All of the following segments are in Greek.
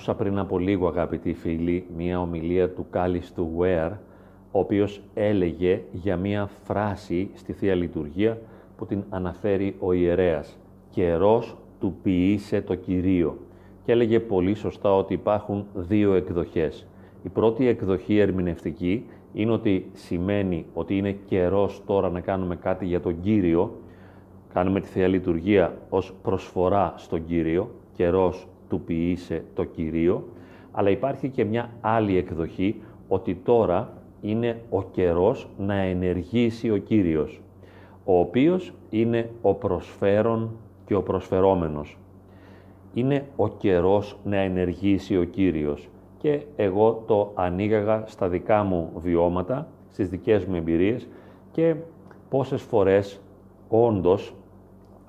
Άκουσα πριν από λίγο, αγαπητοί φίλοι, μία ομιλία του Κάλιστου Βέαρ, ο οποίος έλεγε για μία φράση στη Θεία Λειτουργία που την αναφέρει ο ιερέας. «Καιρός του ποιήσε το Κυρίο» και έλεγε πολύ σωστά ότι υπάρχουν δύο εκδοχές. Η πρώτη εκδοχή ερμηνευτική είναι ότι σημαίνει ότι είναι καιρός τώρα να κάνουμε κάτι για τον Κύριο, κάνουμε τη Θεία Λειτουργία ως προσφορά στον Κύριο, καιρός του ποιήσε το Κυρίο, αλλά υπάρχει και μια άλλη εκδοχή ότι τώρα είναι ο καιρός να ενεργήσει ο Κύριος, ο οποίος είναι ο προσφέρον και ο προσφερόμενος. Είναι ο καιρός να ενεργήσει ο Κύριος και εγώ το ανοίγαγα στα δικά μου βιώματα, στις δικές μου εμπειρίες και πόσες φορές όντως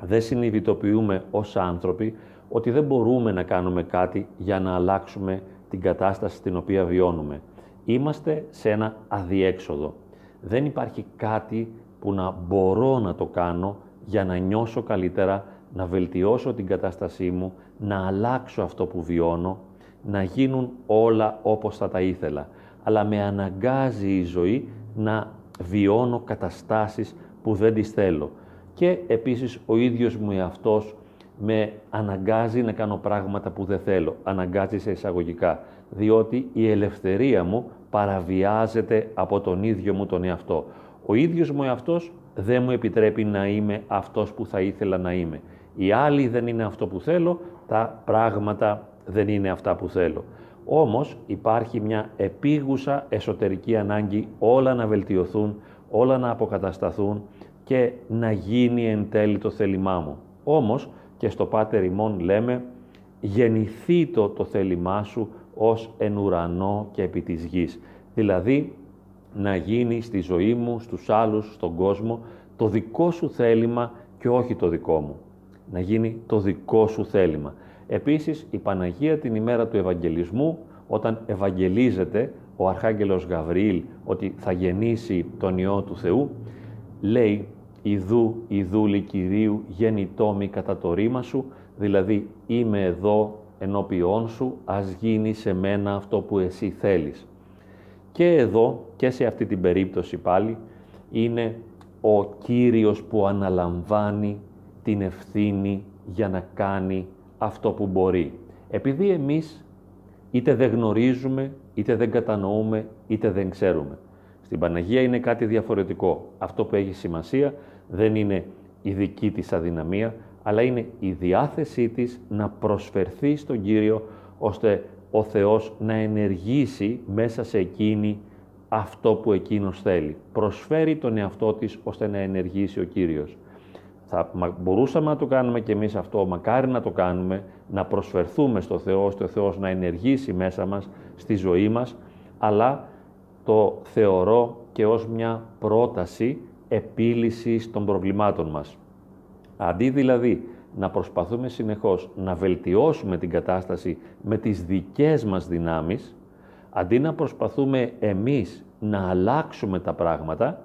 δεν συνειδητοποιούμε ως άνθρωποι ότι δεν μπορούμε να κάνουμε κάτι για να αλλάξουμε την κατάσταση στην οποία βιώνουμε. Είμαστε σε ένα αδιέξοδο. Δεν υπάρχει κάτι που να μπορώ να το κάνω για να νιώσω καλύτερα, να βελτιώσω την κατάστασή μου, να αλλάξω αυτό που βιώνω, να γίνουν όλα όπως θα τα ήθελα. Αλλά με αναγκάζει η ζωή να βιώνω καταστάσεις που δεν τις θέλω. Και επίσης ο ίδιος μου εαυτός με αναγκάζει να κάνω πράγματα που δεν θέλω. Αναγκάζει σε εισαγωγικά. Διότι η ελευθερία μου παραβιάζεται από τον ίδιο μου τον εαυτό. Ο ίδιος μου εαυτός δεν μου επιτρέπει να είμαι αυτός που θα ήθελα να είμαι. Οι άλλοι δεν είναι αυτό που θέλω, τα πράγματα δεν είναι αυτά που θέλω. Όμως υπάρχει μια επίγουσα εσωτερική ανάγκη όλα να βελτιωθούν, όλα να αποκατασταθούν και να γίνει εν τέλει το θέλημά μου. Όμως και στο Πάτερ ημών λέμε «γεννηθεί το, το θέλημά σου ως εν ουρανό και επί της γης». Δηλαδή να γίνει στη ζωή μου, στους άλλους, στον κόσμο, το δικό σου θέλημα και όχι το δικό μου. Να γίνει το δικό σου θέλημα. Επίσης, η Παναγία την ημέρα του Ευαγγελισμού, όταν ευαγγελίζεται ο Αρχάγγελος Γαβριήλ ότι θα γεννήσει τον Υιό του Θεού, λέει «Ιδού, Ιδούλη Κυρίου, γεννητόμη κατά το ρήμα σου», δηλαδή «Είμαι εδώ ενώπιόν σου, ας γίνει σε μένα αυτό που εσύ θέλεις». Και εδώ και σε αυτή την περίπτωση πάλι είναι ο Κύριος που αναλαμβάνει την ευθύνη για να κάνει αυτό που μπορεί. Επειδή εμείς είτε δεν γνωρίζουμε, είτε δεν κατανοούμε, είτε δεν ξέρουμε. Στην Παναγία είναι κάτι διαφορετικό. Αυτό που έχει σημασία δεν είναι η δική της αδυναμία, αλλά είναι η διάθεσή της να προσφερθεί στον Κύριο, ώστε ο Θεός να ενεργήσει μέσα σε εκείνη αυτό που εκείνος θέλει. Προσφέρει τον εαυτό της ώστε να ενεργήσει ο Κύριος. Θα μπορούσαμε να το κάνουμε και εμείς αυτό, μακάρι να το κάνουμε, να προσφερθούμε στο Θεό, ώστε ο Θεός να ενεργήσει μέσα μας, στη ζωή μας, αλλά το θεωρώ και ως μια πρόταση επίλυσης των προβλημάτων μας. Αντί δηλαδή να προσπαθούμε συνεχώς να βελτιώσουμε την κατάσταση με τις δικές μας δυνάμεις, αντί να προσπαθούμε εμείς να αλλάξουμε τα πράγματα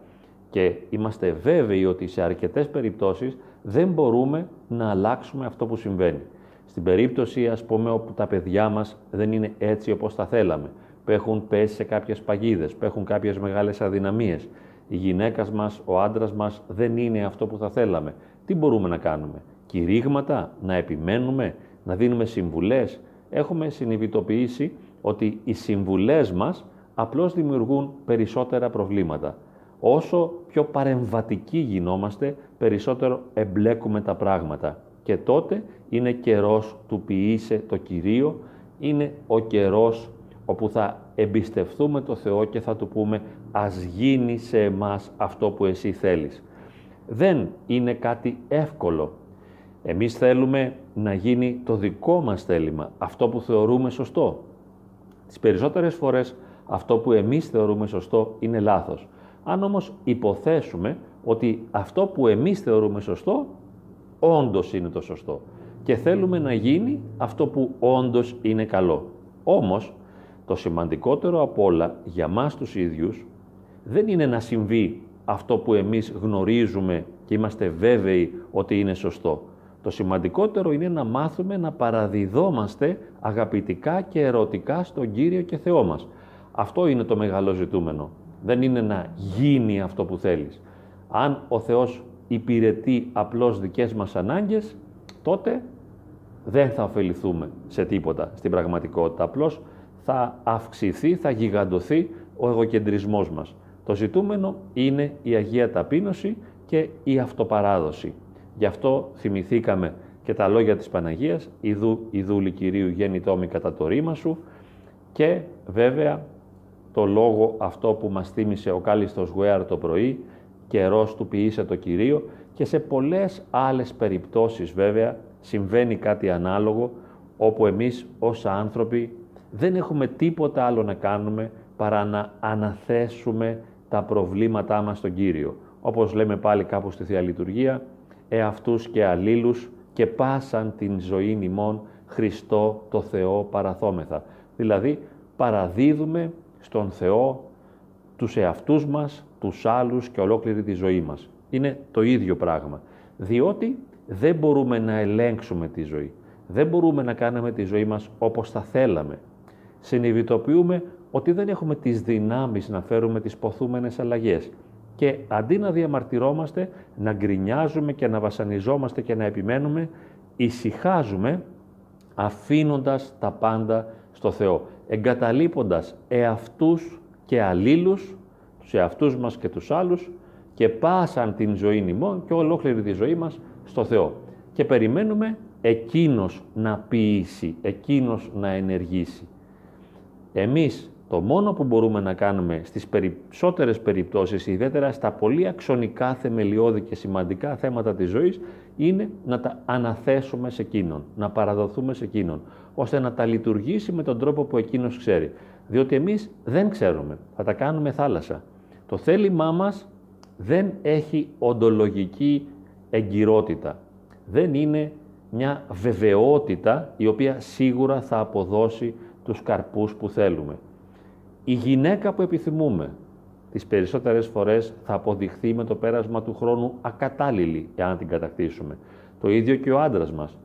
και είμαστε βέβαιοι ότι σε αρκετές περιπτώσεις δεν μπορούμε να αλλάξουμε αυτό που συμβαίνει. Στην περίπτωση, ας πούμε, όπου τα παιδιά μας δεν είναι έτσι όπως τα θέλαμε, που έχουν πέσει σε κάποιες παγίδες, που έχουν κάποιες μεγάλες αδυναμίες, η γυναίκας μας, ο άντρας μας δεν είναι αυτό που θα θέλαμε. Τι μπορούμε να κάνουμε, κηρύγματα, να επιμένουμε, να δίνουμε συμβουλές. Έχουμε συνειδητοποιήσει ότι οι συμβουλές μας απλώς δημιουργούν περισσότερα προβλήματα. Όσο πιο παρεμβατικοί γινόμαστε, περισσότερο εμπλέκουμε τα πράγματα. Και τότε είναι καιρός του ποιήσε το Κυρίο, είναι ο καιρός όπου θα εμπιστευτούμε το Θεό και θα του πούμε «Ας γίνει σε εμάς αυτό που εσύ θέλεις». Δεν είναι κάτι εύκολο. Εμείς θέλουμε να γίνει το δικό μας θέλημα, αυτό που θεωρούμε σωστό. Τις περισσότερες φορές αυτό που εμείς θεωρούμε σωστό είναι λάθος. Αν όμως υποθέσουμε ότι αυτό που εμείς θεωρούμε σωστό, όντως είναι το σωστό και θέλουμε να γίνει αυτό που όντως είναι καλό. Όμως, το σημαντικότερο απ' όλα για μας τους ίδιους δεν είναι να συμβεί αυτό που εμείς γνωρίζουμε και είμαστε βέβαιοι ότι είναι σωστό. Το σημαντικότερο είναι να μάθουμε να παραδιδόμαστε αγαπητικά και ερωτικά στον Κύριο και Θεό μας. Αυτό είναι το μεγάλο ζητούμενο. Δεν είναι να γίνει αυτό που θέλεις. Αν ο Θεός υπηρετεί απλώς δικές μας ανάγκες, τότε δεν θα ωφεληθούμε σε τίποτα στην πραγματικότητα. Απλώς θα αυξηθεί, θα γιγαντωθεί ο εγωκεντρισμός μας. Το ζητούμενο είναι η Αγία Ταπείνωση και η αυτοπαράδοση. Γι' αυτό θυμηθήκαμε και τα λόγια της Παναγίας «Ιδού, Ιδούλη Κυρίου γέννητόμη κατά το ρήμα σου» και βέβαια το λόγο αυτό που μας θύμισε ο κάλιστος Γουέαρ το πρωί «Καιρός του ποιήσε το Κυρίο» και σε πολλές άλλες περιπτώσεις βέβαια συμβαίνει κάτι ανάλογο όπου εμείς ως άνθρωποι δεν έχουμε τίποτα άλλο να κάνουμε παρά να αναθέσουμε τα προβλήματά μας στον Κύριο. Όπως λέμε πάλι κάπου στη Θεία Λειτουργία, εαυτούς και αλλήλους και πάσαν την ζωή ημών Χριστό το Θεό παραθόμεθα. Δηλαδή παραδίδουμε στον Θεό τους εαυτούς μας, τους άλλους και ολόκληρη τη ζωή μας. Είναι το ίδιο πράγμα. Διότι δεν μπορούμε να ελέγξουμε τη ζωή. Δεν μπορούμε να κάνουμε τη ζωή μας όπως θα θέλαμε. Συνειδητοποιούμε ότι δεν έχουμε τις δυνάμεις να φέρουμε τις ποθούμενες αλλαγές. Και αντί να διαμαρτυρόμαστε, να γκρινιάζουμε και να βασανιζόμαστε και να επιμένουμε, ησυχάζουμε αφήνοντας τα πάντα στο Θεό, εγκαταλείποντας εαυτούς και αλλήλους, τους εαυτούς μας και τους άλλους και πάσαν την ζωή νημών και ολόκληρη τη ζωή μας στο Θεό. Και περιμένουμε Εκείνος να ποιήσει, Εκείνος να ενεργήσει. Εμείς το μόνο που μπορούμε να κάνουμε στις περισσότερες περιπτώσεις, ιδιαίτερα στα πολύ αξονικά, θεμελιώδη και σημαντικά θέματα της ζωής, είναι να τα αναθέσουμε σε Εκείνον, να παραδοθούμε σε Εκείνον, ώστε να τα λειτουργήσει με τον τρόπο που Εκείνος ξέρει. Διότι εμείς δεν ξέρουμε, θα τα κάνουμε θάλασσα. Το θέλημά μας δεν έχει οντολογική εγκυρότητα. Δεν είναι μια βεβαιότητα η οποία σίγουρα θα αποδώσει τους καρπούς που θέλουμε. Η γυναίκα που επιθυμούμε τις περισσότερες φορές θα αποδειχθεί με το πέρασμα του χρόνου ακατάλληλη εάν την κατακτήσουμε. Το ίδιο και ο άντρας μας.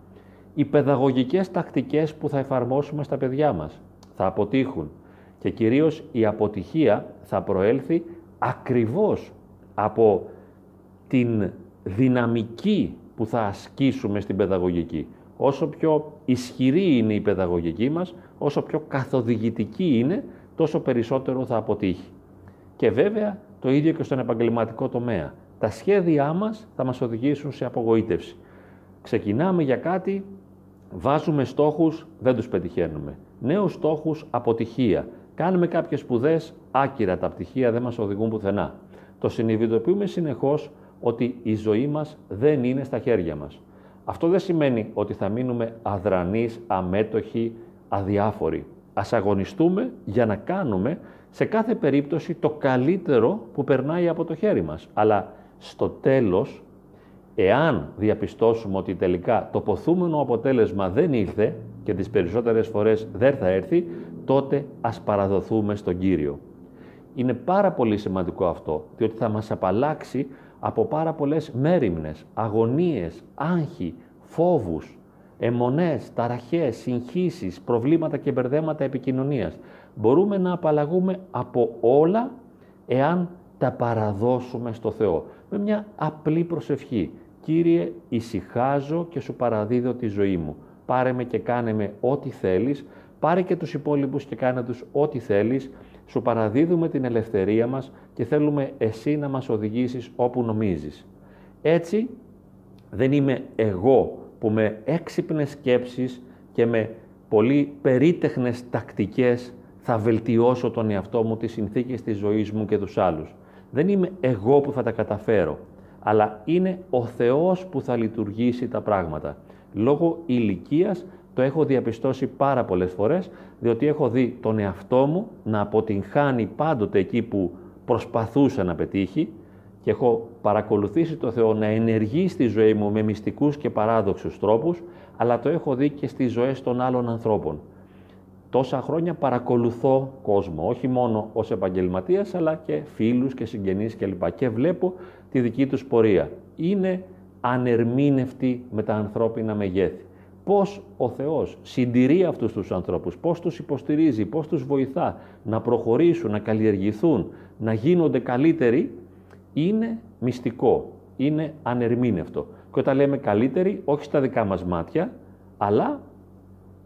Οι παιδαγωγικές τακτικές που θα εφαρμόσουμε στα παιδιά μας θα αποτύχουν και κυρίως η αποτυχία θα προέλθει ακριβώς από την δυναμική που θα ασκήσουμε στην παιδαγωγική. Όσο πιο ισχυρή είναι η παιδαγωγική μας, όσο πιο καθοδηγητική είναι, τόσο περισσότερο θα αποτύχει. Και βέβαια το ίδιο και στον επαγγελματικό τομέα. Τα σχέδιά μας θα μας οδηγήσουν σε απογοήτευση. Ξεκινάμε για κάτι, βάζουμε στόχους, δεν τους πετυχαίνουμε. Νέους στόχους, αποτυχία. Κάνουμε κάποιες σπουδές, άκυρα τα πτυχία δεν μας οδηγούν πουθενά. Το συνειδητοποιούμε συνεχώς ότι η ζωή μας δεν είναι στα χέρια μας. Αυτό δεν σημαίνει ότι θα μείνουμε αδρανείς, αμέτωχοι, αδιάφοροι. Ας αγωνιστούμε για να κάνουμε σε κάθε περίπτωση το καλύτερο που περνάει από το χέρι μας. Αλλά στο τέλος, εάν διαπιστώσουμε ότι τελικά το ποθούμενο αποτέλεσμα δεν ήρθε και τις περισσότερες φορές δεν θα έρθει, τότε ας παραδοθούμε στον Κύριο. Είναι πάρα πολύ σημαντικό αυτό, διότι θα μας απαλλάξει από πάρα πολλές μέρημνες, αγωνίες, άγχη, φόβους, αιμονές, ταραχές, συγχύσεις, προβλήματα και μπερδέματα επικοινωνίας. Μπορούμε να απαλλαγούμε από όλα εάν τα παραδώσουμε στο Θεό. Με μια απλή προσευχή. Κύριε, ησυχάζω και σου παραδίδω τη ζωή μου. Πάρε με και κάνε με ό,τι θέλεις. Πάρε και τους υπόλοιπους και κάνε τους ό,τι θέλεις. Σου παραδίδουμε την ελευθερία μας και θέλουμε εσύ να μας οδηγήσεις όπου νομίζεις. Έτσι δεν είμαι εγώ που με έξυπνες σκέψεις και με πολύ περίτεχνες τακτικές θα βελτιώσω τον εαυτό μου, τις συνθήκες της ζωής μου και τους άλλους. Δεν είμαι εγώ που θα τα καταφέρω, αλλά είναι ο Θεός που θα λειτουργήσει τα πράγματα. Λόγω ηλικίας το έχω διαπιστώσει πάρα πολλές φορές, διότι έχω δει τον εαυτό μου να αποτυγχάνει πάντοτε εκεί που προσπαθούσε να πετύχει και έχω παρακολουθήσει το Θεό να ενεργεί στη ζωή μου με μυστικούς και παράδοξους τρόπους, αλλά το έχω δει και στις ζωές των άλλων ανθρώπων. Τόσα χρόνια παρακολουθώ κόσμο, όχι μόνο ως επαγγελματίας, αλλά και φίλους και συγγενείς κλπ. Και βλέπω τη δική τους πορεία. Είναι ανερμήνευτη με τα ανθρώπινα μεγέθη. Πώς ο Θεός συντηρεί αυτούς τους ανθρώπους, πώς τους υποστηρίζει, πώς τους βοηθά να προχωρήσουν, να καλλιεργηθούν, να γίνονται καλύτεροι, είναι μυστικό, είναι ανερμήνευτο. Και όταν λέμε καλύτεροι, όχι στα δικά μας μάτια, αλλά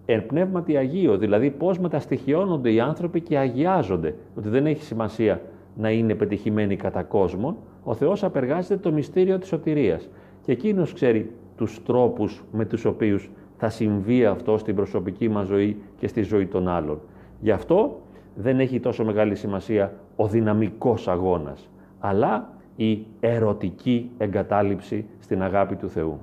εν πνεύματι Αγίο, δηλαδή πώς μεταστοιχειώνονται οι άνθρωποι και αγιάζονται, ότι δεν έχει σημασία να είναι πετυχημένοι κατά κόσμον, ο Θεός απεργάζεται το μυστήριο της σωτηρίας και εκείνος ξέρει τους τρόπους με τους οποίους θα συμβεί αυτό στην προσωπική μας ζωή και στη ζωή των άλλων. Γι' αυτό δεν έχει τόσο μεγάλη σημασία ο δυναμικός αγώνας, αλλά η ερωτική εγκατάλειψη στην αγάπη του Θεού.